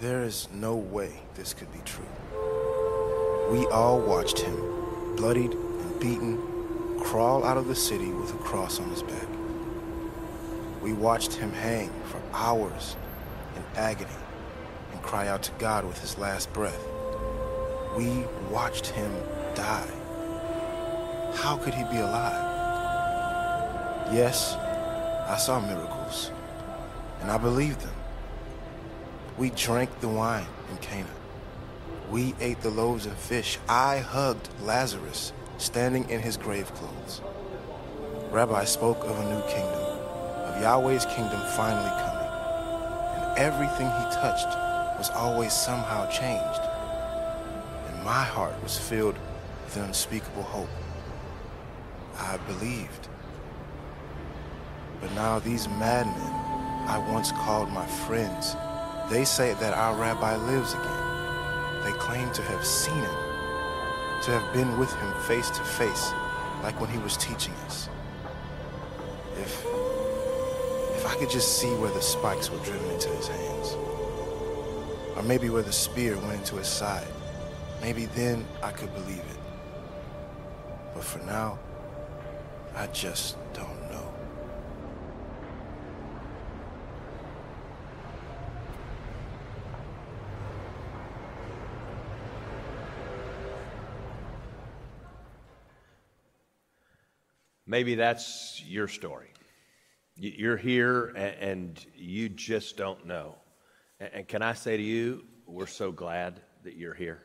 There is no way this could be true. We all watched him, bloodied and beaten, crawl out of the city with a cross on his back. We watched him hang for hours in agony and cry out to God with his last breath. We watched him die. How could he be alive? Yes, I saw miracles, and I believed them. We drank the wine in Cana. We ate the loaves and fish. I hugged Lazarus standing in his grave clothes. Rabbi spoke of a new kingdom, of Yahweh's kingdom finally coming. And everything he touched was always somehow changed. And my heart was filled with an unspeakable hope. I believed. But now these madmen I once called my friends, they say that our rabbi lives again. They claim to have seen him, to have been with him face to face, like when he was teaching us. If, if I could just see where the spikes were driven into his hands, or maybe where the spear went into his side, maybe then I could believe it. But for now, I just don't know. Maybe that's your story. You're here and you just don't know. And can I say to you, we're so glad that you're here.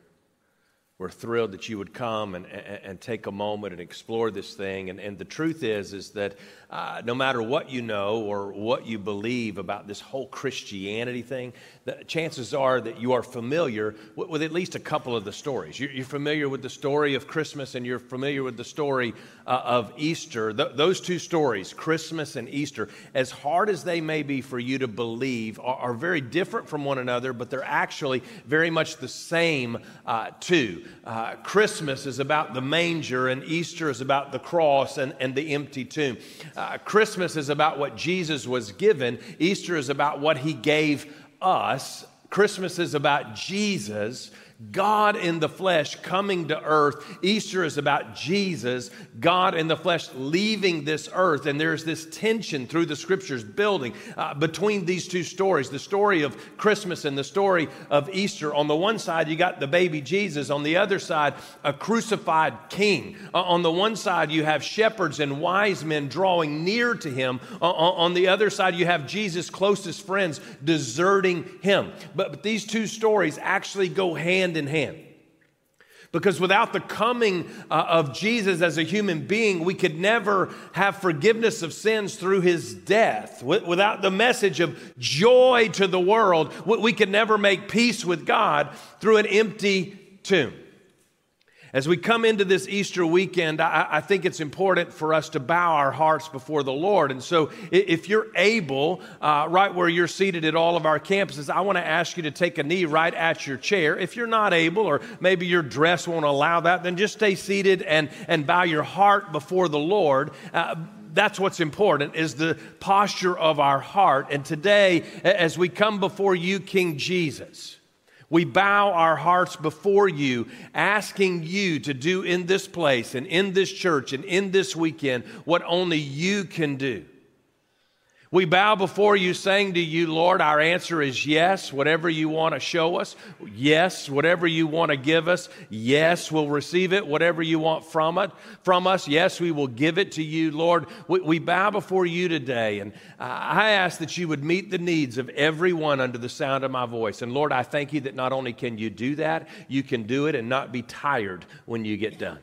We're thrilled that you would come and, and, and take a moment and explore this thing. And, and the truth is, is that uh, no matter what you know or what you believe about this whole Christianity thing, the chances are that you are familiar with, with at least a couple of the stories. You're, you're, familiar with the story of Christmas and you're familiar with the story uh, of Easter. Th- those two stories, Christmas and Easter, as hard as they may be for you to believe, are, are very different from one another, but they're actually very much the same uh, too. Uh, Christmas is about the manger, and Easter is about the cross and, and the empty tomb. Uh, Christmas is about what Jesus was given, Easter is about what he gave us. Christmas is about Jesus God in the flesh coming to earth. Easter is about Jesus, God in the flesh leaving this earth. And there's this tension through the scriptures building uh, between these two stories the story of Christmas and the story of Easter. On the one side, you got the baby Jesus. On the other side, a crucified king. Uh, on the one side, you have shepherds and wise men drawing near to him. Uh, on the other side, you have Jesus' closest friends deserting him. But, but these two stories actually go hand hand in hand. Because without the coming uh, of Jesus as a human being, we could never have forgiveness of sins through his death. Without the message of joy to the world, we could never make peace with God through an empty tomb. As we come into this Easter weekend, I, I, think it's important for us to bow our hearts before the Lord. And so, if you're able, uh, right where you're seated at all of our campuses, I want to ask you to take a knee right at your chair. If you're not able, or maybe your dress won't allow that, then just stay seated and, and bow your heart before the Lord. Uh, that's what's important is the posture of our heart. And today, as we come before you, King Jesus, we bow our hearts before you, asking you to do in this place and in this church and in this weekend what only you can do. We bow before you, saying to you, Lord, our answer is yes. Whatever you want to show us, yes. Whatever you want to give us, yes, we'll receive it. Whatever you want from it, from us, yes, we will give it to you, Lord. We, we bow before you today, and I ask that you would meet the needs of everyone under the sound of my voice. And Lord, I thank you that not only can you do that, you can do it and not be tired when you get done.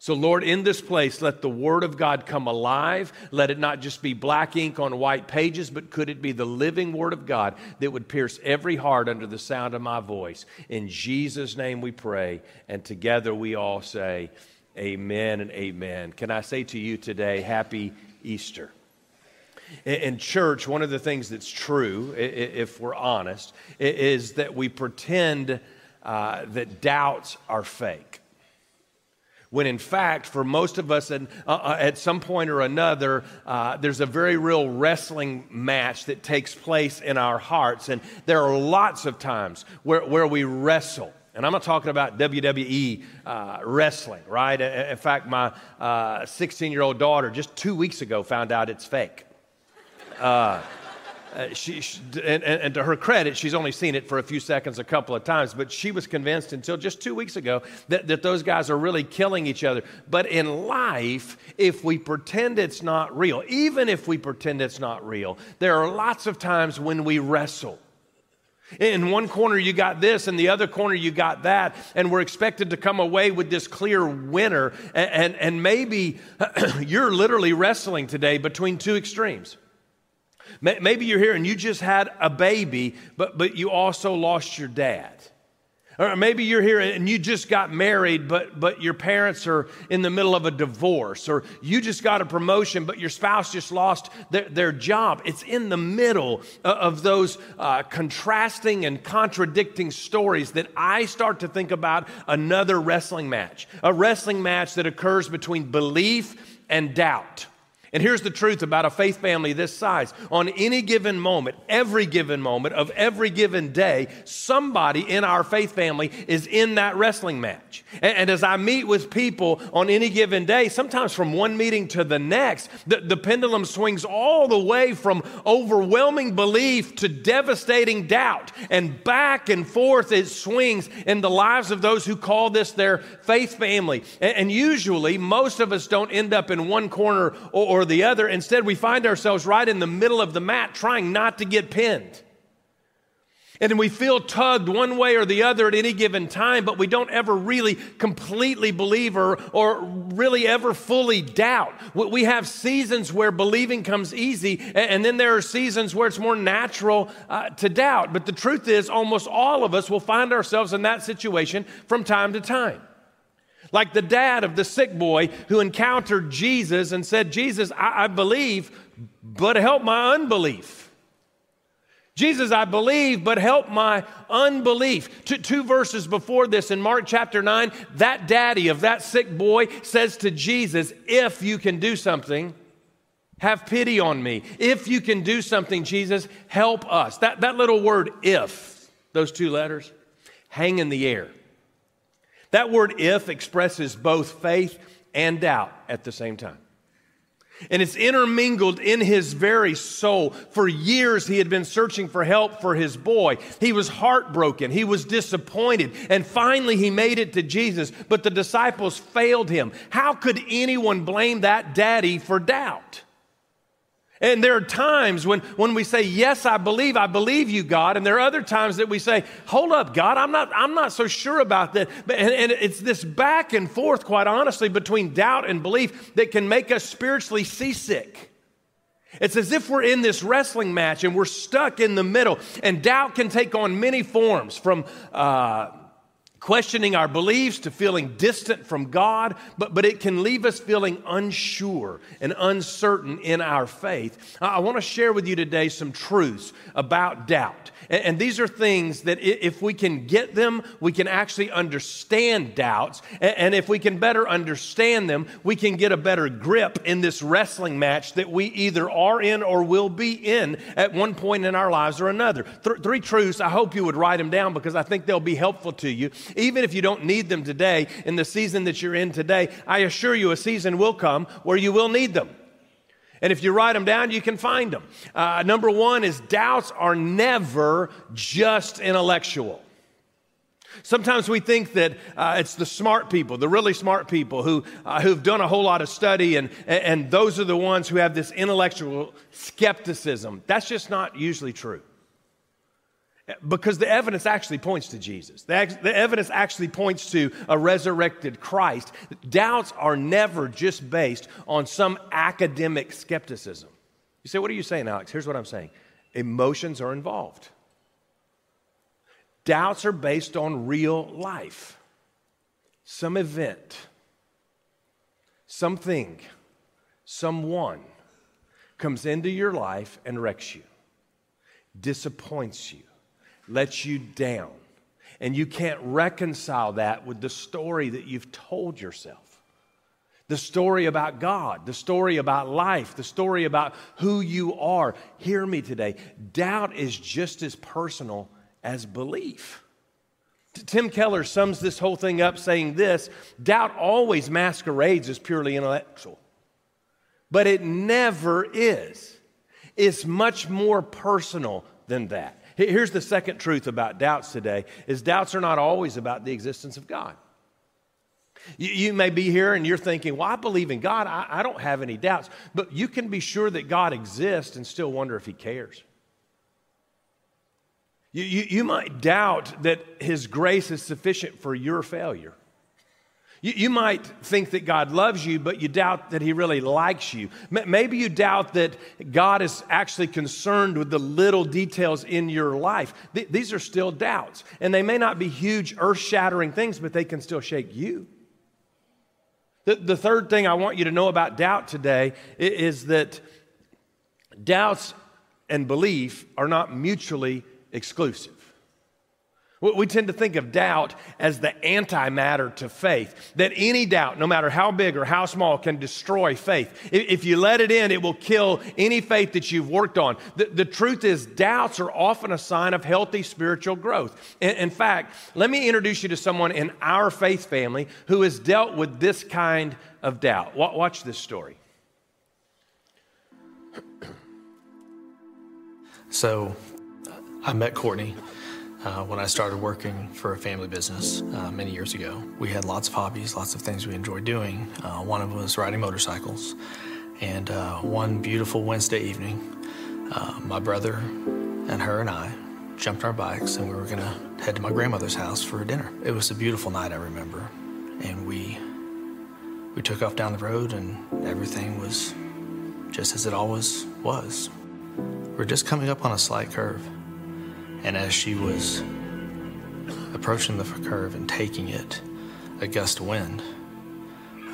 So, Lord, in this place, let the Word of God come alive. Let it not just be black ink on white pages, but could it be the living Word of God that would pierce every heart under the sound of my voice? In Jesus' name we pray. And together we all say, Amen and amen. Can I say to you today, Happy Easter? In church, one of the things that's true, if we're honest, is that we pretend uh, that doubts are fake. When in fact, for most of us, uh, uh, at some point or another, uh, there's a very real wrestling match that takes place in our hearts. And there are lots of times where, where we wrestle. And I'm not talking about WWE uh, wrestling, right? In fact, my 16 uh, year old daughter just two weeks ago found out it's fake. Uh, she, she and, and, to her credit, she's only seen it for a few seconds a couple of times, but she was convinced until just two weeks ago that, that those guys are really killing each other. But in life, if we pretend it's not real, even if we pretend it's not real, there are lots of times when we wrestle. In one corner, you got this, and the other corner, you got that, and we're expected to come away with this clear winner. And, and, and maybe you're literally wrestling today between two extremes. Maybe you're here and you just had a baby, but, but you also lost your dad. Or maybe you're here and you just got married, but, but your parents are in the middle of a divorce. Or you just got a promotion, but your spouse just lost their, their job. It's in the middle of those uh, contrasting and contradicting stories that I start to think about another wrestling match, a wrestling match that occurs between belief and doubt. And here's the truth about a faith family this size. On any given moment, every given moment of every given day, somebody in our faith family is in that wrestling match. And, and as I meet with people on any given day, sometimes from one meeting to the next, the, the pendulum swings all the way from overwhelming belief to devastating doubt. And back and forth it swings in the lives of those who call this their faith family. And, and usually, most of us don't end up in one corner or, or or the other. Instead, we find ourselves right in the middle of the mat trying not to get pinned. And we feel tugged one way or the other at any given time, but we don't ever really completely believe or, or really ever fully doubt. We have seasons where believing comes easy, and then there are seasons where it's more natural uh, to doubt. But the truth is, almost all of us will find ourselves in that situation from time to time. Like the dad of the sick boy who encountered Jesus and said, Jesus, I, I believe, but help my unbelief. Jesus, I believe, but help my unbelief. Two, two, verses before this in Mark chapter 9, that daddy of that sick boy says to Jesus, If you can do something, have pity on me. If you can do something, Jesus, help us. That, that little word, if, those two letters, hang in the air. That word if expresses both faith and doubt at the same time. And it's intermingled in his very soul. For years, he had been searching for help for his boy. He was heartbroken. He was disappointed. And finally, he made it to Jesus, but the disciples failed him. How could anyone blame that daddy for doubt? And there are times when, when we say, Yes, I believe, I believe you, God. And there are other times that we say, Hold up, God, I'm not, I'm not so sure about that. And, and it's this back and forth, quite honestly, between doubt and belief that can make us spiritually seasick. It's as if we're in this wrestling match and we're stuck in the middle. And doubt can take on many forms from uh, questioning our beliefs to feeling distant from God, but, but it can leave us feeling unsure and uncertain in our faith. I, I want to share with you today some truths about doubt. And, and, these are things that if we can get them, we can actually understand doubts. And, and if we can better understand them, we can get a better grip in this wrestling match that we either are in or will be in at one point in our lives or another. Th- three truths, I hope you would write them down because I think they'll be helpful to you even if you don't need them today, in the season that you're in today, I assure you a season will come where you will need them. And if you write them down, you can find them. Uh, number one is doubts are never just intellectual. Sometimes we think that uh, it's the smart people, the really smart people who, uh, who've done a whole lot of study, and, and those are the ones who have this intellectual skepticism. That's just not usually true. Because the evidence actually points to Jesus. The, the, evidence actually points to a resurrected Christ. Doubts are never just based on some academic skepticism. You say, What are you saying, Alex? Here's what I'm saying emotions are involved. Doubts are based on real life, some event, something, someone comes into your life and wrecks you, disappoints you lets you down. And you can't reconcile that with the story that you've told yourself. the story about God, the story about life, the story about who you are. Hear me today. Doubt is just as personal as belief. Tim Keller sums this whole thing up saying this doubt always masquerades as purely intellectual, but it never is. It's much more personal than that. Here's the second truth about doubts today is doubts are not always about the existence of God. You, you, may be here and you're thinking, well, I believe in God. I, I don't have any doubts. But you can be sure that God exists and still wonder if He cares. You, you, you might doubt that His grace is sufficient for your failure. You, you, might think that God loves you, but you doubt that He really likes you. Maybe you doubt that God is actually concerned with the little details in your life. Th- these are still doubts, and they may not be huge, earth shattering things, but they can still shake you. The, the third thing I want you to know about doubt today is that doubts and belief are not mutually exclusive. We tend to think of doubt as the antimatter to faith, that any doubt, no matter how big or how small, can destroy faith. If you let it in, it will kill any faith that you've worked on. The, the truth is, doubts are often a sign of healthy spiritual growth. In, in fact, let me introduce you to someone in our faith family who has dealt with this kind of doubt. Watch this story. So, I met Courtney uh, when I started working for a family business uh, many years ago. We had lots of hobbies, lots of things we enjoyed doing. Uh, one of them was riding motorcycles. And uh, one beautiful Wednesday evening, uh, my brother and her and I jumped our bikes and we were going to head to my grandmother's house for dinner. It was a beautiful night, I remember. And we, we took off down the road and everything was just as it always was. We're just coming up on a slight curve and as she was approaching the curve and taking it, a gust of wind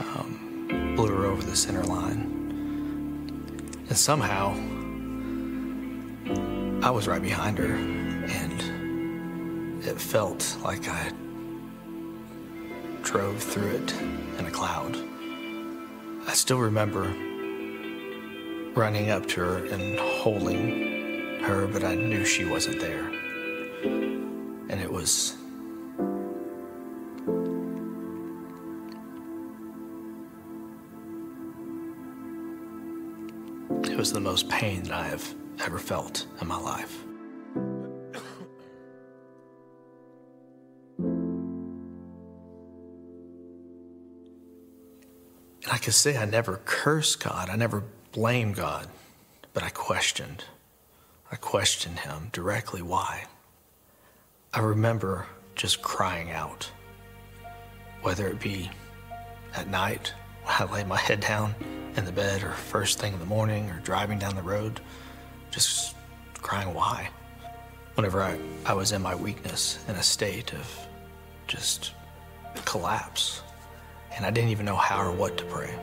um, blew her over the center line. And somehow, I was right behind her, and it felt like I drove through it in a cloud. I still remember running up to her and holding her, but I knew she wasn't there. And it was It was the most pain that I have ever felt in my life. And I could say I never cursed God, I never blamed God, but I questioned. I questioned him directly why. I remember just crying out, whether it be at night when I lay my head down in the bed, or first thing in the morning, or driving down the road, just crying why. Whenever I, I was in my weakness, in a state of just collapse, and I didn't even know how or what to pray.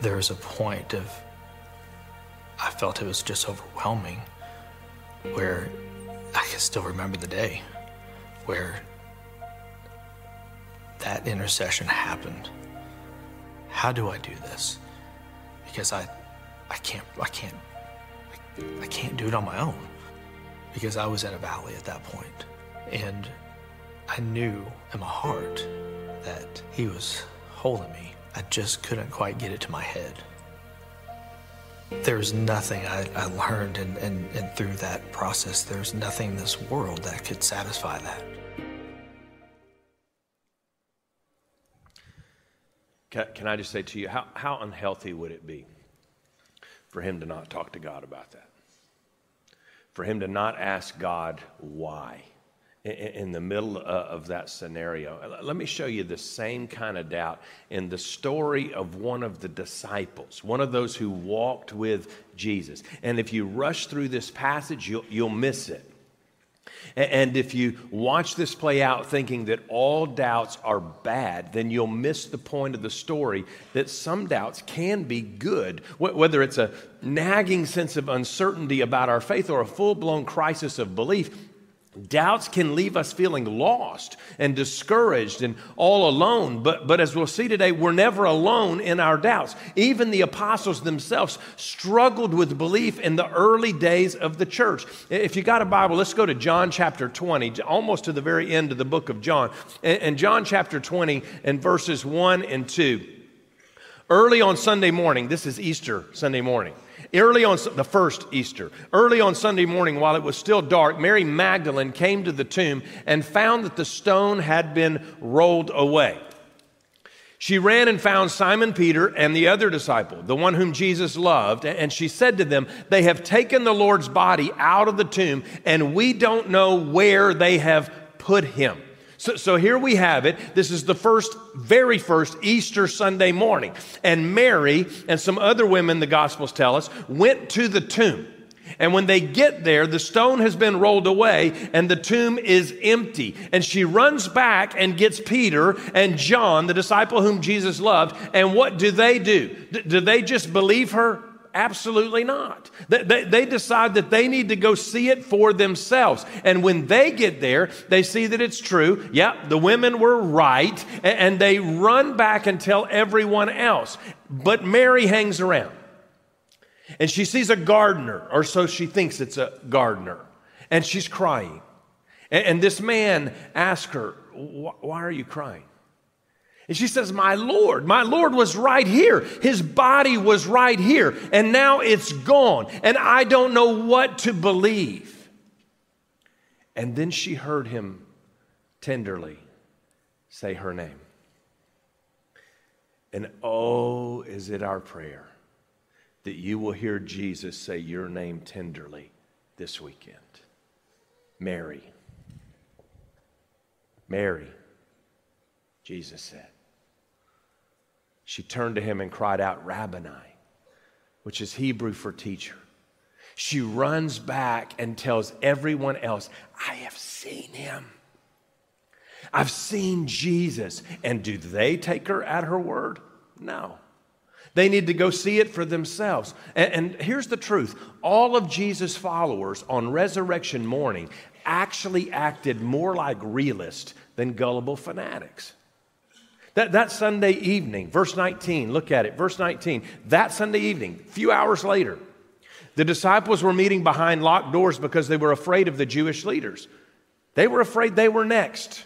There was a point of, I felt it was just overwhelming, where I can still remember the day where that intercession happened. How do I do this? Because I, I can't, I can't, I can't do it on my own. Because I was in a valley at that point, and I knew in my heart that He was holding me. I just couldn't quite get it to my head. There's nothing I, I learned, and, and, and through that process, there's nothing in this world that could satisfy that. Can, can I just say to you, how, how unhealthy would it be for him to not talk to God about that? For him to not ask God why in, the middle uh, of that scenario. Let me show you the same kind of doubt in the story of one of the disciples, one of those who walked with Jesus. And if you rush through this passage, you'll, you'll miss it. And if you watch this play out thinking that all doubts are bad, then you'll miss the point of the story that some doubts can be good, whether it's a nagging sense of uncertainty about our faith or a full blown crisis of belief. Doubts can leave us feeling lost and discouraged and all alone. But, but as we'll see today, we're never alone in our doubts. Even the apostles themselves struggled with belief in the early days of the church. If you got a Bible, let's go to John chapter 20, almost to the very end of the book of John. And John chapter 20 and verses 1 and 2. Early on Sunday morning, this is Easter Sunday morning. Early on the first Easter, early on Sunday morning, while it was still dark, Mary Magdalene came to the tomb and found that the stone had been rolled away. She ran and found Simon Peter and the other disciple, the one whom Jesus loved, and she said to them, They have taken the Lord's body out of the tomb, and we don't know where they have put him. So, so here we have it. This is the first, very first Easter Sunday morning. And Mary and some other women, the Gospels tell us, went to the tomb. And when they get there, the stone has been rolled away and the tomb is empty. And she runs back and gets Peter and John, the disciple whom Jesus loved. And what do they do? D- do they just believe her? Absolutely not. They, they, they, decide that they need to go see it for themselves. And when they get there, they see that it's true. Yep, the women were right. And, and they run back and tell everyone else. But Mary hangs around. And she sees a gardener, or so she thinks it's a gardener. And she's crying. And, and this man asks her, Why are you crying? And she says, My Lord, my Lord was right here. His body was right here. And now it's gone. And I don't know what to believe. And then she heard him tenderly say her name. And oh, is it our prayer that you will hear Jesus say your name tenderly this weekend? Mary. Mary, Jesus said. She turned to him and cried out, Rabboni, which is Hebrew for teacher. She runs back and tells everyone else, I have seen him. I've seen Jesus. And do they take her at her word? No. They need to go see it for themselves. And, and, here's the truth all of Jesus' followers on resurrection morning actually acted more like realists than gullible fanatics. That, that Sunday evening, verse 19, look at it, verse 19. That Sunday evening, a few hours later, the disciples were meeting behind locked doors because they were afraid of the Jewish leaders. They were afraid they were next.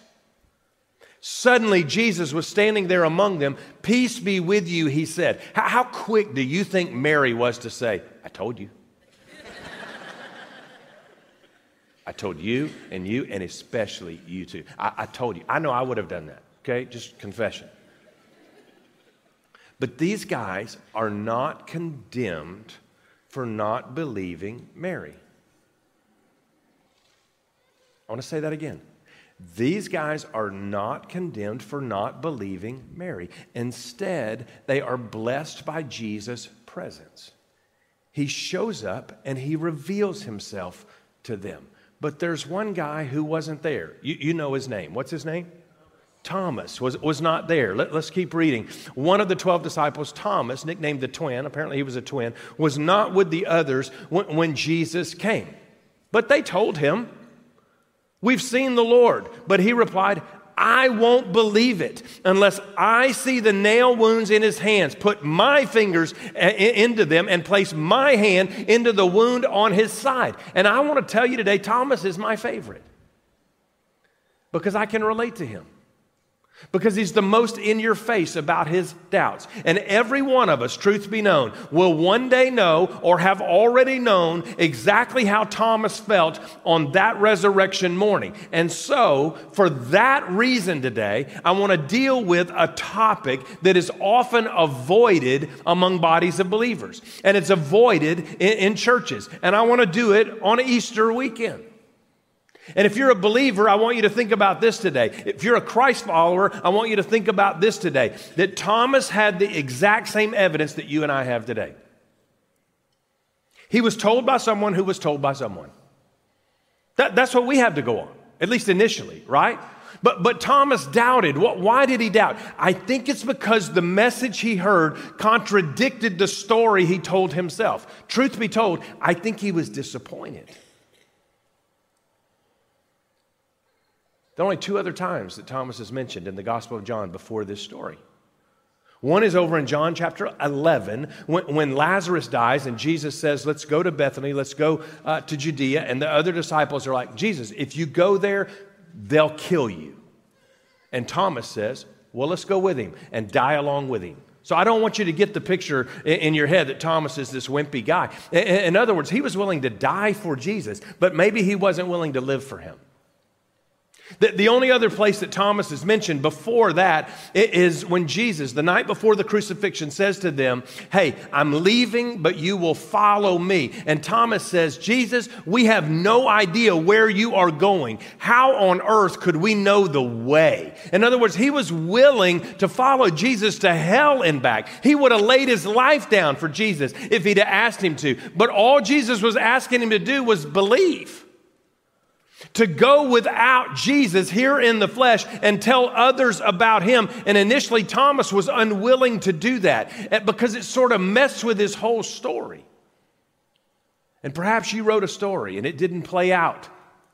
Suddenly, Jesus was standing there among them. Peace be with you, he said. How, how quick do you think Mary was to say, I told you? I told you and you, and especially you too. I, I told you. I know I would have done that. Okay, just confession. But these guys are not condemned for not believing Mary. I want to say that again. These guys are not condemned for not believing Mary. Instead, they are blessed by Jesus' presence. He shows up and he reveals himself to them. But there's one guy who wasn't there. You, you know his name. What's his name? Thomas was, was not there. Let, us keep reading. One of the 12 disciples, Thomas, nicknamed the twin, apparently he was a twin, was not with the others when, when Jesus came. But they told him, We've seen the Lord. But he replied, I won't believe it unless I see the nail wounds in his hands, put my fingers eh, into them, and place my hand into the wound on his side. And I want to tell you today, Thomas is my favorite because I can relate to him because he's the most in your face about his doubts. And every one of us, truth be known, will one day know or have already known exactly how Thomas felt on that resurrection morning. And so, for that reason today, I want to deal with a topic that is often avoided among bodies of believers. And it's avoided in, in churches. And I want to do it on Easter weekend. And if you're a believer, I want you to think about this today. If you're a Christ follower, I want you to think about this today that Thomas had the exact same evidence that you and I have today. He was told by someone who was told by someone. That, that's what we have to go on, at least initially, right? But, but Thomas doubted. What, why did he doubt? I think it's because the message he heard contradicted the story he told himself. Truth be told, I think he was disappointed. There are only two other times that Thomas is mentioned in the Gospel of John before this story. One is over in John chapter 11 when, when Lazarus dies and Jesus says, Let's go to Bethany, let's go uh, to Judea. And the other disciples are like, Jesus, if you go there, they'll kill you. And Thomas says, Well, let's go with him and die along with him. So I don't want you to get the picture in your head that Thomas is this wimpy guy. In other words, he was willing to die for Jesus, but maybe he wasn't willing to live for him. The, the only other place that Thomas is mentioned before that is when Jesus, the night before the crucifixion, says to them, Hey, I'm leaving, but you will follow me. And Thomas says, Jesus, we have no idea where you are going. How on earth could we know the way? In other words, he was willing to follow Jesus to hell and back. He would have laid his life down for Jesus if he'd asked him to. But all Jesus was asking him to do was believe to go without Jesus here in the flesh and tell others about him. And initially, Thomas was unwilling to do that eh, because it sort of messed with his whole story. And perhaps you wrote a story and it didn't play out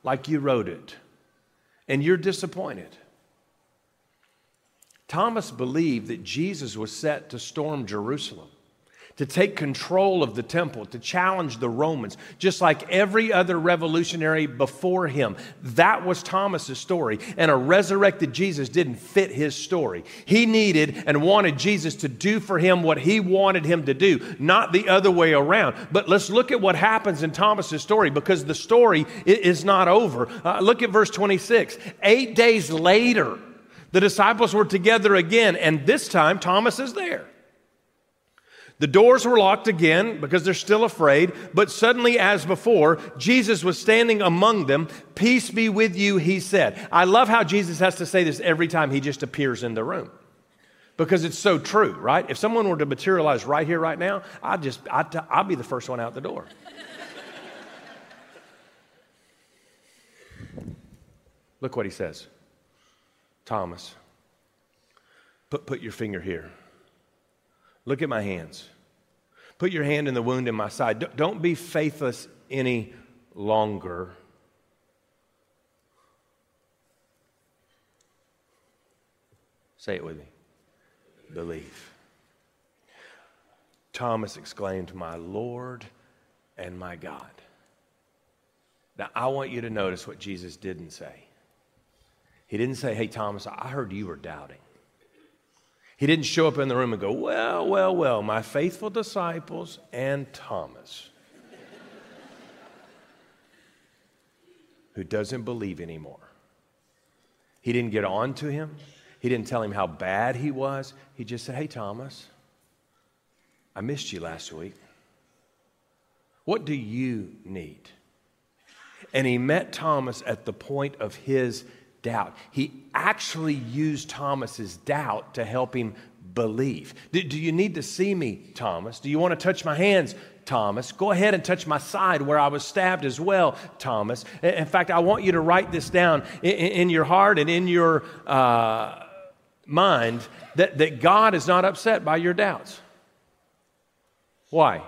like you wrote it, and you're disappointed. Thomas believed that Jesus was set to storm Jerusalem to take control of the temple, to challenge the Romans, just like every other revolutionary before him. That was Thomas's story. And a resurrected Jesus didn't fit his story. He needed and wanted Jesus to do for him what he wanted him to do, not the other way around. But let's look at what happens in Thomas's story because the story is not over. Uh, look at verse 26. Eight days later, the disciples were together again, and this time Thomas is there. The doors were locked again because they're still afraid, but suddenly, as before, Jesus was standing among them. Peace be with you, he said. I love how Jesus has to say this every time he just appears in the room because it's so true, right? If someone were to materialize right here, right now, I'd just, I'd, t- I'd be the first one out the door. Look what he says Thomas, put, put your finger here. Look at my hands. Put your hand in the wound in my side. Don't be faithless any longer. Say it with me. Believe. Thomas exclaimed, My Lord and my God. Now, I want you to notice what Jesus didn't say. He didn't say, Hey, Thomas, I heard you were doubting. He didn't show up in the room and go, Well, well, well, my faithful disciples and Thomas, who doesn't believe anymore. He didn't get on to him. He didn't tell him how bad he was. He just said, Hey, Thomas, I missed you last week. What do you need? And he met Thomas at the point of his doubt. He actually used Thomas's doubt to help him believe. Do, do, you need to see me, Thomas? Do you want to touch my hands, Thomas? Go ahead and touch my side where I was stabbed as well, Thomas. In fact, I want you to write this down in, in your heart and in your uh, mind that, that God is not upset by your doubts. Why?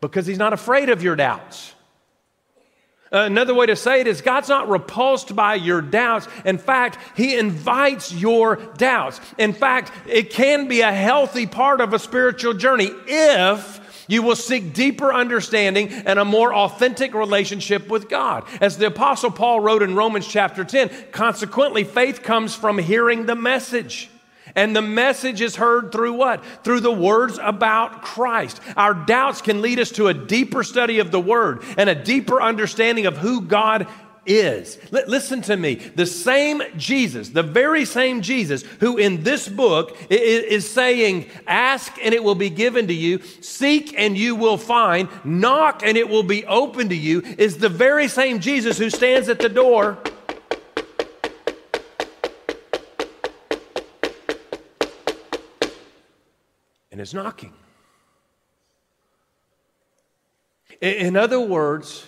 Because He's not afraid of your doubts. Another way to say it is God's not repulsed by your doubts. In fact, He invites your doubts. In fact, it can be a healthy part of a spiritual journey if you will seek deeper understanding and a more authentic relationship with God. As the Apostle Paul wrote in Romans chapter 10, consequently, faith comes from hearing the message. And the message is heard through what? Through the words about Christ. Our doubts can lead us to a deeper study of the Word and a deeper understanding of who God is. L- listen to me. The same Jesus, the very same Jesus who in this book is, is saying, Ask and it will be given to you, seek and you will find, knock and it will be open to you, is the very same Jesus who stands at the door and is knocking. In other words,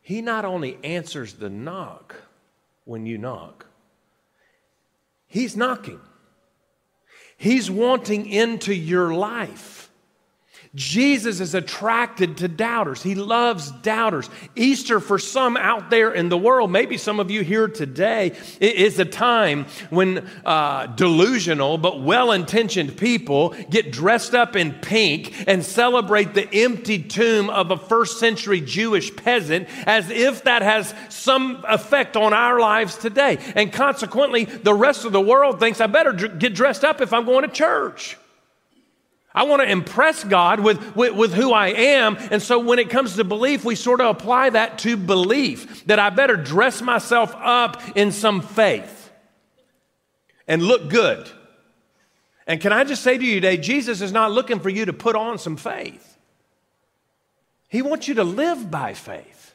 he not only answers the knock when you knock, he's knocking. He's wanting into your life. Jesus is attracted to doubters. He loves doubters. Easter, for some out there in the world, maybe some of you here today, is a time when uh, delusional but well intentioned people get dressed up in pink and celebrate the empty tomb of a first century Jewish peasant as if that has some effect on our lives today. And consequently, the rest of the world thinks I better get dressed up if I'm going to church. I want to impress God with, with, with, who I am. And so when it comes to belief, we sort of apply that to belief that I better dress myself up in some faith and look good. And can I just say to you today, Jesus is not looking for you to put on some faith, He wants you to live by faith.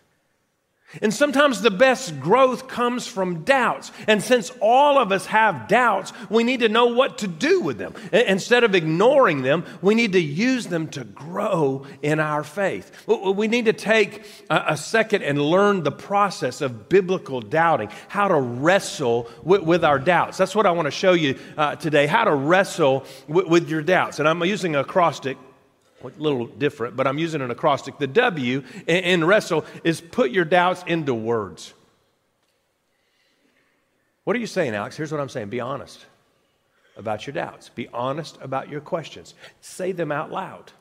And sometimes the best growth comes from doubts. And since all of us have doubts, we need to know what to do with them. Instead of ignoring them, we need to use them to grow in our faith. We need to take a second and learn the process of biblical doubting, how to wrestle with our doubts. That's what I want to show you uh, today, how to wrestle with your doubts. And I'm using acrostic a little different, but I'm using an acrostic. The W in, wrestle is put your doubts into words. What are you saying, Alex? Here's what I'm saying be honest about your doubts, be honest about your questions, say them out loud.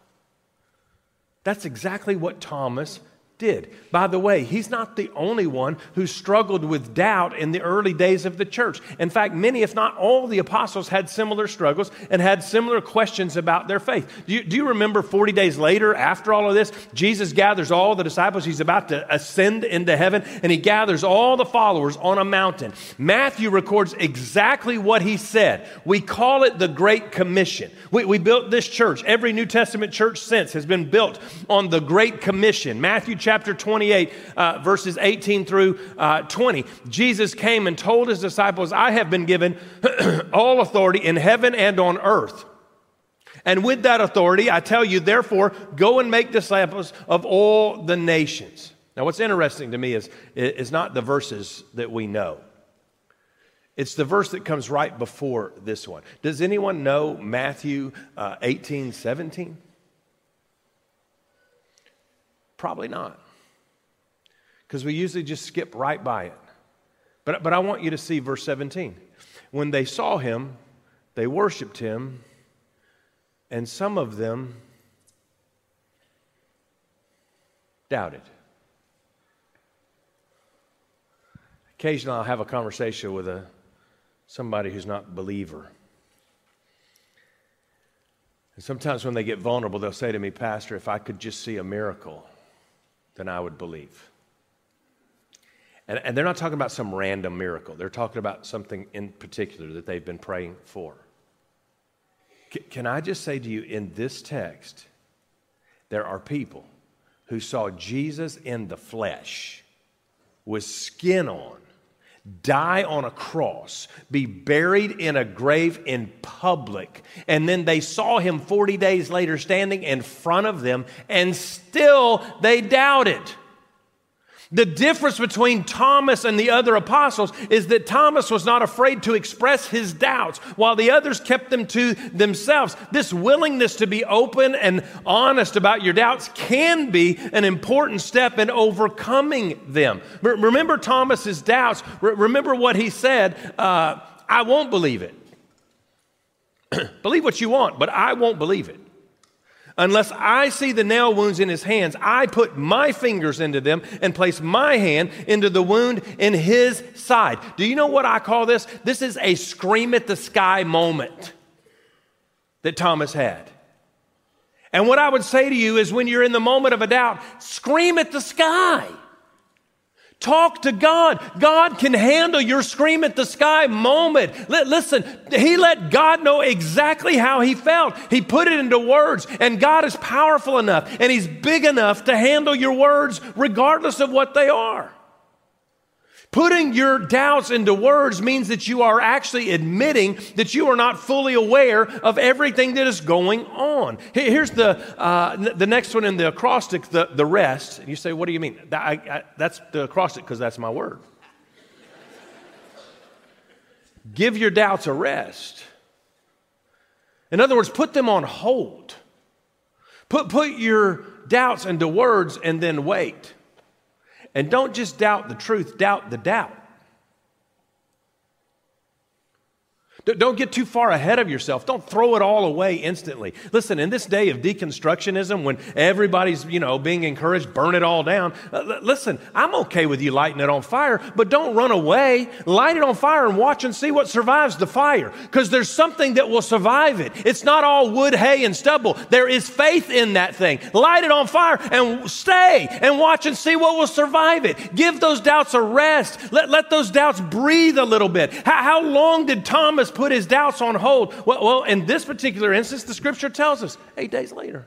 That's exactly what Thomas did. By the way, he's not the only one who struggled with doubt in the early days of the church. In fact, many, if not all, the apostles had similar struggles and had similar questions about their faith. Do you, do you remember 40 days later, after all of this, Jesus gathers all the disciples. He's about to ascend into heaven, and he gathers all the followers on a mountain. Matthew records exactly what he said. We call it the Great Commission. We, we built this church. Every New Testament church since has been built on the Great Commission. Matthew chapter 28, uh, verses 18 through uh, 20. Jesus came and told his disciples, I have been given all authority in heaven and on earth. And with that authority, I tell you, therefore, go and make disciples of all the nations. Now, what's interesting to me is, is not the verses that we know. It's the verse that comes right before this one. Does anyone know Matthew uh, 18, 17? Probably not. Because we usually just skip right by it. But, but I want you to see verse 17. When they saw him, they worshiped him, and some of them doubted. Occasionally, I'll have a conversation with a, somebody who's not a believer. And sometimes when they get vulnerable, they'll say to me, Pastor, if I could just see a miracle, then I would believe. And, and they're not talking about some random miracle, they're talking about something in particular that they've been praying for. C- can I just say to you, in this text, there are people who saw Jesus in the flesh with skin on die on a cross, be buried in a grave in public, and then they saw him 40 days later standing in front of them, and still they doubted. The difference between Thomas and the other apostles is that Thomas was not afraid to express his doubts while the others kept them to themselves. This willingness to be open and honest about your doubts can be an important step in overcoming them. Remember Thomas's doubts. Remember what he said uh, I won't believe it. believe what you want, but I won't believe it. Unless I see the nail wounds in his hands, I put my fingers into them and place my hand into the wound in his side. Do you know what I call this? This is a scream at the sky moment that Thomas had. And what I would say to you is when you're in the moment of a doubt, scream at the sky. Talk to God. God can handle your scream at the sky moment. Listen, He let God know exactly how He felt. He put it into words, and God is powerful enough and He's big enough to handle your words regardless of what they are. Putting your doubts into words means that you are actually admitting that you are not fully aware of everything that is going on. Here's the, uh, the next one in the acrostic, the, the rest. And you say, What do you mean? I, I, that's the acrostic because that's my word. Give your doubts a rest. In other words, put them on hold. Put, put your doubts into words and then wait. And don't just doubt the truth, doubt the doubt. Don't get too far ahead of yourself. Don't throw it all away instantly. Listen, in this day of deconstructionism, when everybody's, you know, being encouraged, burn it all down. Uh, listen, I'm okay with you lighting it on fire, but don't run away. Light it on fire and watch and see what survives the fire. Because there's something that will survive it. It's not all wood, hay, and stubble. There is faith in that thing. Light it on fire and stay and watch and see what will survive it. Give those doubts a rest. Let, let those doubts breathe a little bit. How, how long did Thomas put his doubts on hold. Well, well, in this particular instance, the scripture tells us eight days later.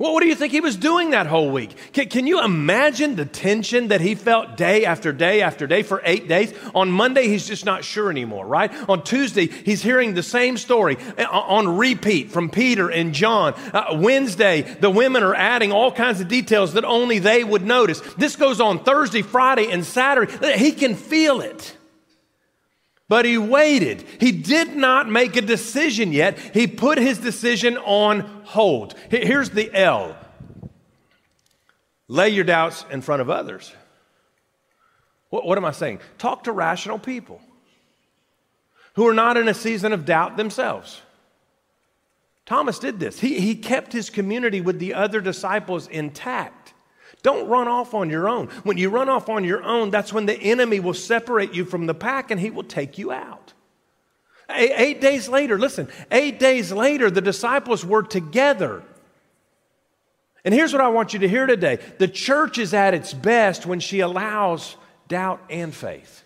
Well, what do you think he was doing that whole week? Can, can, you imagine the tension that he felt day after day after day for eight days? On Monday, he's just not sure anymore, right? On Tuesday, he's hearing the same story uh, on repeat from Peter and John. Uh, Wednesday, the women are adding all kinds of details that only they would notice. This goes on Thursday, Friday, and Saturday. He can feel it. But he waited. He did not make a decision yet. He put his decision on hold. Here's the L lay your doubts in front of others. What, what, am I saying? Talk to rational people who are not in a season of doubt themselves. Thomas did this. He, he kept his community with the other disciples intact. Don't run off on your own. When you run off on your own, that's when the enemy will separate you from the pack and he will take you out. Eight days later, listen, eight days later, the disciples were together. And here's what I want you to hear today the church is at its best when she allows doubt and faith.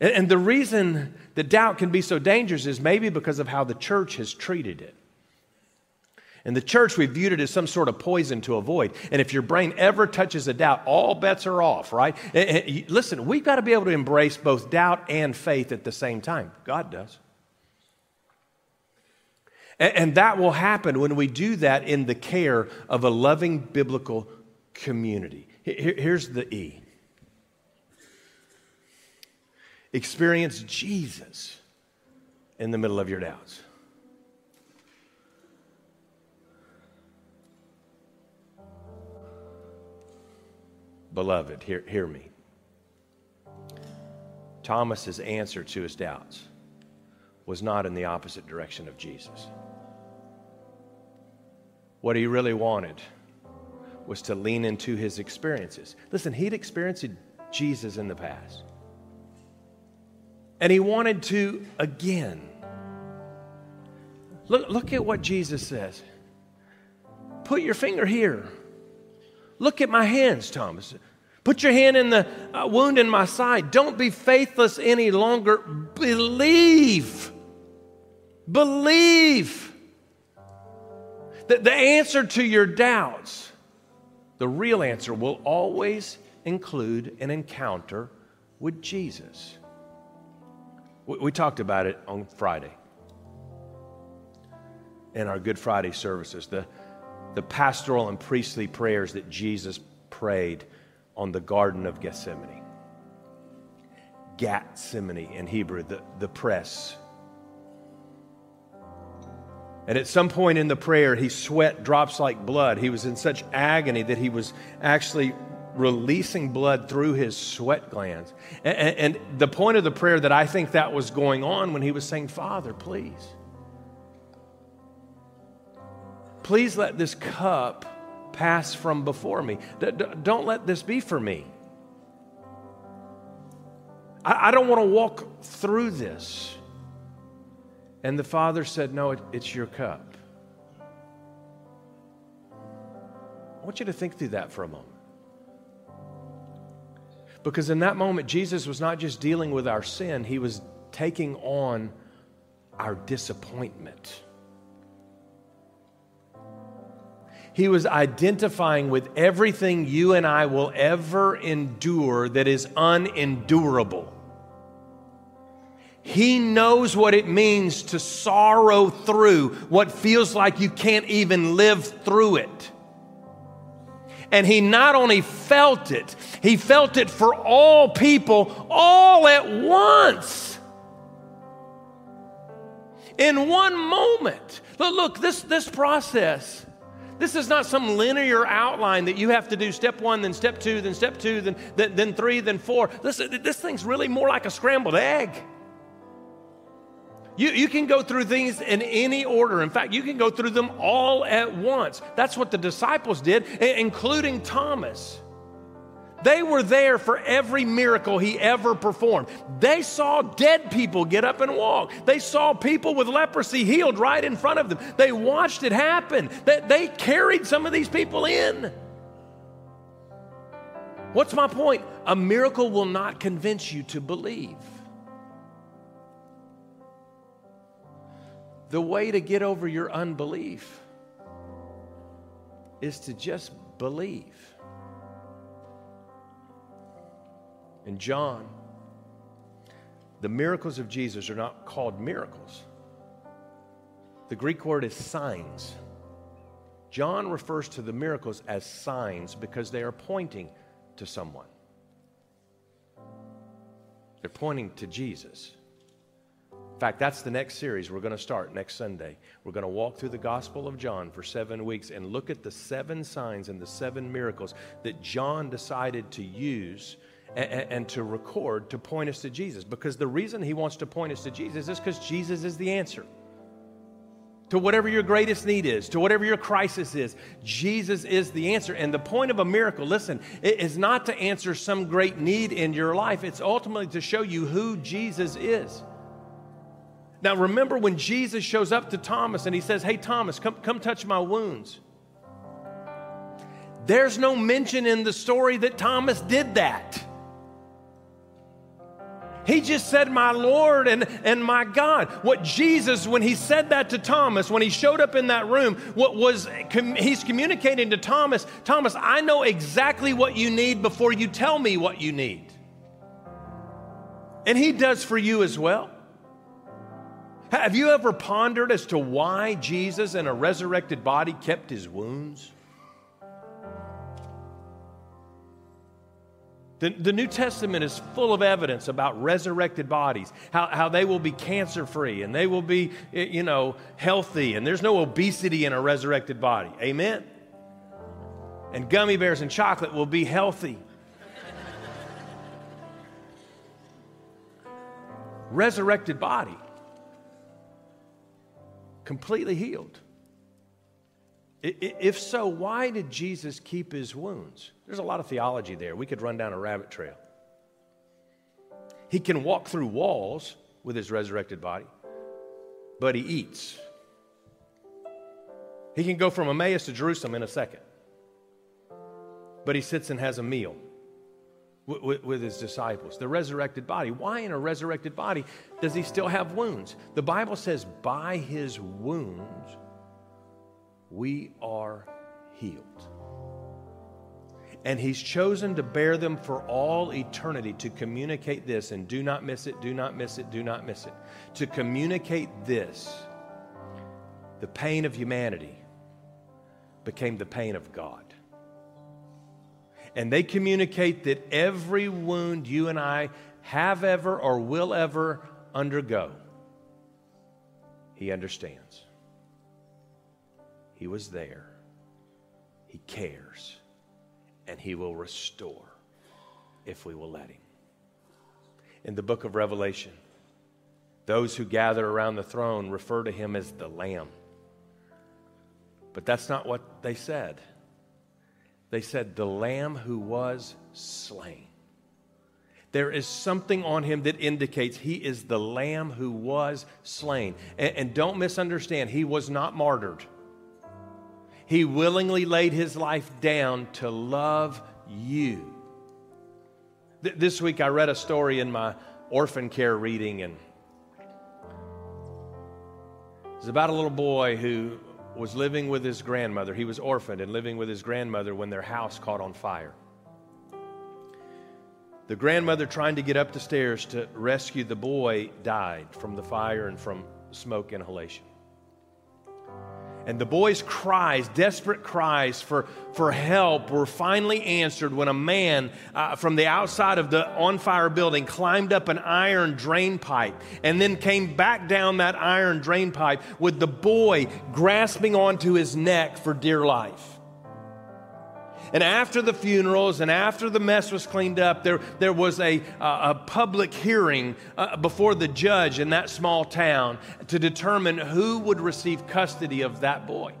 And the reason that doubt can be so dangerous is maybe because of how the church has treated it. In the church, we viewed it as some sort of poison to avoid. And if your brain ever touches a doubt, all bets are off, right? Eh, eh, and, listen, we've got to be able to embrace both doubt and faith at the same time. God does. And, and that will happen when we do that in the care of a loving biblical community. Here, here's the E experience Jesus in the middle of your doubts. Beloved, hear, hear me. Thomas's answer to his doubts was not in the opposite direction of Jesus. What he really wanted was to lean into his experiences. Listen, he'd experienced Jesus in the past. And he wanted to again. Look, look at what Jesus says. Put your finger here. Look at my hands, Thomas. Put your hand in the uh, wound in my side. Don't be faithless any longer. Believe. Believe. The, the answer to your doubts, the real answer, will always include an encounter with Jesus. We, we talked about it on Friday in our Good Friday services. The, the pastoral and priestly prayers that Jesus prayed on the Garden of Gethsemane. Gethsemane in Hebrew, the, the press. And at some point in the prayer, he sweat drops like blood. He was in such agony that he was actually releasing blood through his sweat glands. And, and, and the point of the prayer that I think that was going on when he was saying, Father, please Please let this cup pass from before me. don't let this be for me. I, don't want to walk through this. And the father said, No, it's your cup. I want you to think through that for a moment. Because in that moment, Jesus was not just dealing with our sin, he was taking on our disappointment. He was identifying with everything you and I will ever endure that is unendurable. He knows what it means to sorrow through what feels like you can't even live through it. And he not only felt it, he felt it for all people all at once. In one moment. Look, look this, this process. This is not some linear outline that you have to do step one, then step two, then step two, then, then, then three, then four. Listen, this thing's really more like a scrambled egg. You, you can go through things in any order. In fact, you can go through them all at once. That's what the disciples did, including Thomas. They were there for every miracle he ever performed. They saw dead people get up and walk. They saw people with leprosy healed right in front of them. They watched it happen. They, they carried some of these people in. What's my point? A miracle will not convince you to believe. The way to get over your unbelief is to just believe. In John, the miracles of Jesus are not called miracles. The Greek word is signs. John refers to the miracles as signs because they are pointing to someone. They're pointing to Jesus In fact, that's the next series we're going to start next Sunday. We're going to walk through the Gospel of John for seven weeks and look at the seven signs and the seven miracles that John decided to use and, and, to record to point us to Jesus. Because the reason he wants to point us to Jesus is because Jesus is the answer. To whatever your greatest need is, to whatever your crisis is, Jesus is the answer. And the point of a miracle, listen, it is not to answer some great need in your life, it's ultimately to show you who Jesus is. Now, remember when Jesus shows up to Thomas and he says, Hey, Thomas, come, come touch my wounds. There's no mention in the story that Thomas did that. He just said, My Lord and, and my God. What Jesus, when he said that to Thomas, when he showed up in that room, what was com- he's communicating to Thomas, Thomas, I know exactly what you need before you tell me what you need. And he does for you as well. Have you ever pondered as to why Jesus in a resurrected body kept his wounds? The, the New Testament is full of evidence about resurrected bodies, how, how they will be cancer free and they will be, eh, you know, healthy, and there's no obesity in a resurrected body. Amen? And gummy bears and chocolate will be healthy. resurrected body completely healed? If so, why did Jesus keep his wounds? There's a lot of theology there. We could run down a rabbit trail. He can walk through walls with his resurrected body, but he eats. He can go from Emmaus to Jerusalem in a second, but he sits and has a meal with, with, his disciples. The resurrected body. Why in a resurrected body does he still have wounds? The Bible says, by his wounds we are healed. And he's chosen to bear them for all eternity to communicate this, and do not miss it, do not miss it, do not miss it. To communicate this, the pain of humanity became the pain of God. And they communicate that every wound you and I have ever or will ever undergo, He understands. He was there, He cares, and He will restore if we will let Him. In the book of Revelation, those who gather around the throne refer to Him as the Lamb. But that's not what they said. They said, The Lamb who was slain. There is something on him that indicates he is the Lamb who was slain. And, and don't misunderstand, he was not martyred. He willingly laid his life down to love you. Th- this week I read a story in my orphan care reading, and it's about a little boy who was living with his grandmother. He was orphaned and living with his grandmother when their house caught on fire. The grandmother, trying to get up the stairs to rescue the boy, died from the fire and from smoke inhalation. And the boy's cries, desperate cries for, for help, were finally answered when a man uh, from the outside of the on fire building climbed up an iron drain pipe and then came back down that iron drain pipe with the boy grasping onto his neck for dear life. And after the funerals and after the mess was cleaned up, there, there was a, a public hearing uh, before the judge in that small town to determine who would receive custody of that boy.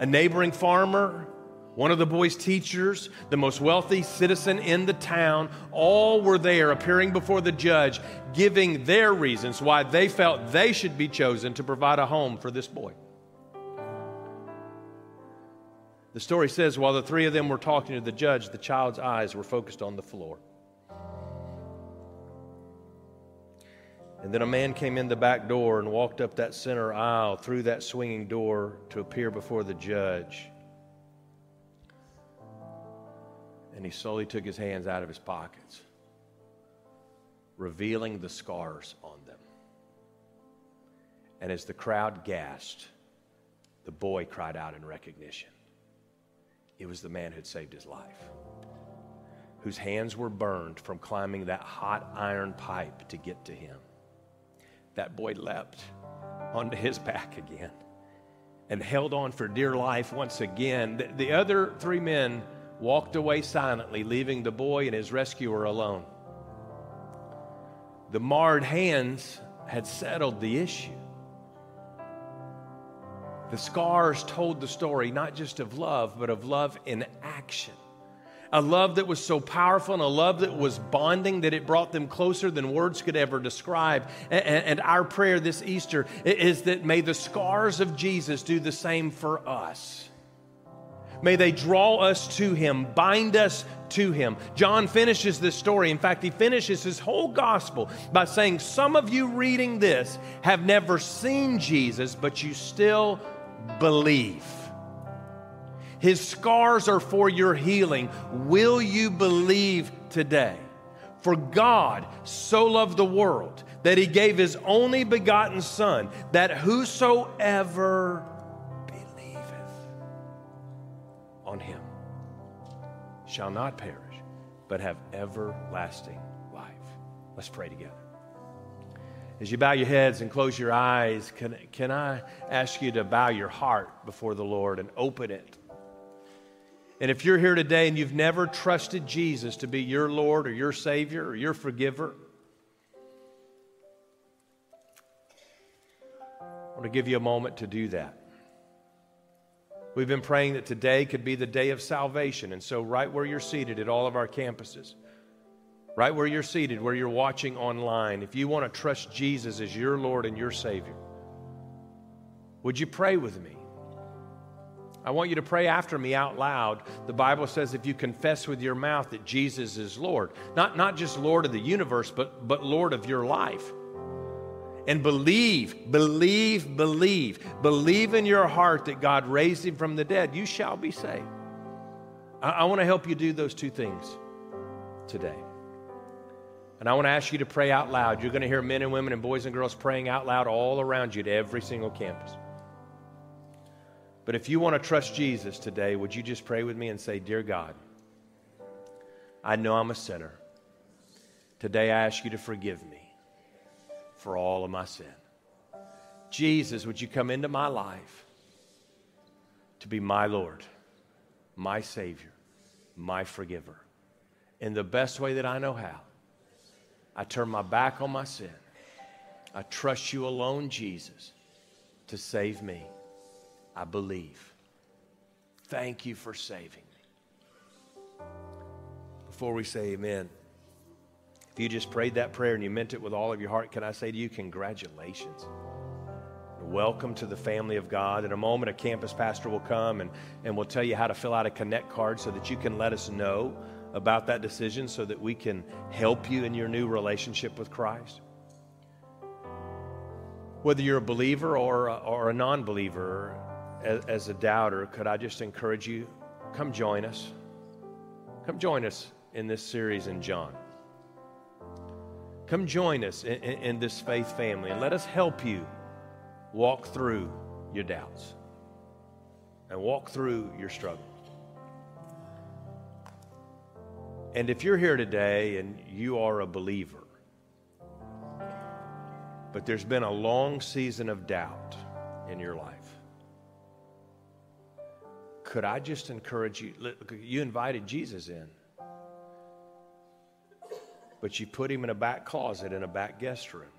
A neighboring farmer, one of the boy's teachers, the most wealthy citizen in the town, all were there appearing before the judge, giving their reasons why they felt they should be chosen to provide a home for this boy. The story says while the three of them were talking to the judge, the child's eyes were focused on the floor. And then a man came in the back door and walked up that center aisle through that swinging door to appear before the judge. And he slowly took his hands out of his pockets, revealing the scars on them. And as the crowd gasped, the boy cried out in recognition. It was the man who'd saved his life, whose hands were burned from climbing that hot iron pipe to get to him. That boy leapt onto his back again and held on for dear life once again. The, the other three men walked away silently, leaving the boy and his rescuer alone. The marred hands had settled the issue. The scars told the story not just of love, but of love in action. A love that was so powerful and a love that was bonding that it brought them closer than words could ever describe. And, our prayer this Easter is that may the scars of Jesus do the same for us. May they draw us to Him, bind us to Him. John finishes this story. In fact, he finishes his whole gospel by saying, Some of you reading this have never seen Jesus, but you still believe. His scars are for your healing. Will you believe today? For God so loved the world that he gave his only begotten Son, that whosoever believeth on him shall not perish, but have everlasting life. Let's pray together. As you bow your heads and close your eyes, can, can I ask you to bow your heart before the Lord and open it? And if you're here today and you've never trusted Jesus to be your Lord or your Savior or your forgiver, I want to give you a moment to do that. We've been praying that today could be the day of salvation. And so, right where you're seated at all of our campuses, right where you're seated, where you're watching online, if you want to trust Jesus as your Lord and your Savior, would you pray with me? I want you to pray after me out loud. The Bible says if you confess with your mouth that Jesus is Lord, not, not just Lord of the universe, but, but Lord of your life. And believe, believe, believe, believe in your heart that God raised him from the dead, you shall be saved. I, I want to help you do those two things today. And I want to ask you to pray out loud. You're going to hear men and women and boys and girls praying out loud all around you to every single campus. But if you want to trust Jesus today, would you just pray with me and say, Dear God, I know I'm a sinner. Today I ask you to forgive me for all of my sin. Jesus, would you come into my life to be my Lord, my Savior, my forgiver, in the best way that I know how? I turn my back on my sin. I trust you alone, Jesus, to save me. I believe. Thank you for saving me. Before we say amen, if you just prayed that prayer and you meant it with all of your heart, can I say to you, congratulations. Welcome to the family of God. In a moment, a campus pastor will come and, and will tell you how to fill out a connect card so that you can let us know about that decision so that we can help you in your new relationship with Christ. Whether you're a believer or a, or a non believer, as, as a doubter, could I just encourage you? Come join us. Come join us in this series in John. Come join us in, in, in, this faith family and let us help you walk through your doubts and walk through your struggle. And if you're here today and you are a believer, but there's been a long season of doubt in your life, could I just encourage you? You invited Jesus in, but you put him in a back closet in a back guest room.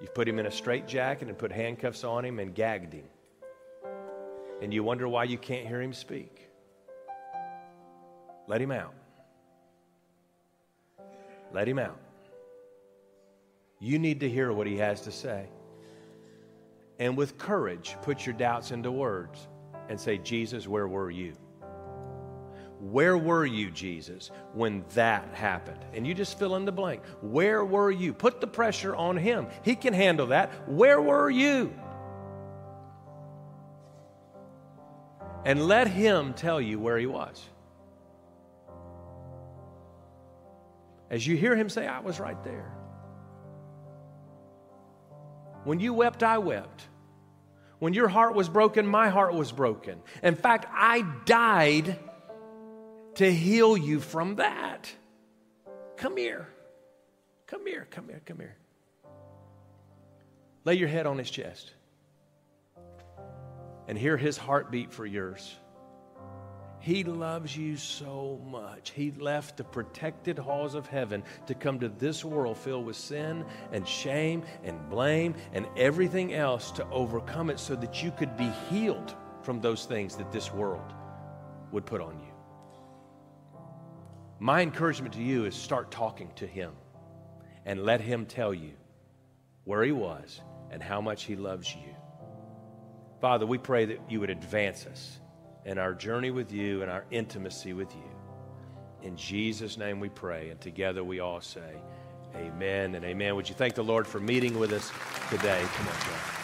You put him in a straitjacket and put handcuffs on him and gagged him. And you wonder why you can't hear him speak. Let him out. Let him out. You need to hear what he has to say. And with courage, put your doubts into words and say, Jesus, where were you? Where were you, Jesus, when that happened? And you just fill in the blank. Where were you? Put the pressure on him. He can handle that. Where were you? And let him tell you where he was. As you hear him say, I was right there. When you wept, I wept. When your heart was broken, my heart was broken. In fact, I died to heal you from that. Come here. Come here, come here, come here. Lay your head on his chest and hear his heartbeat for yours. He loves you so much. He left the protected halls of heaven to come to this world filled with sin and shame and blame and everything else to overcome it so that you could be healed from those things that this world would put on you. My encouragement to you is start talking to Him and let Him tell you where He was and how much He loves you. Father, we pray that you would advance us in our journey with you and our intimacy with you. In Jesus' name we pray, and together we all say, Amen and amen. Would you thank the Lord for meeting with us today? Come on, John.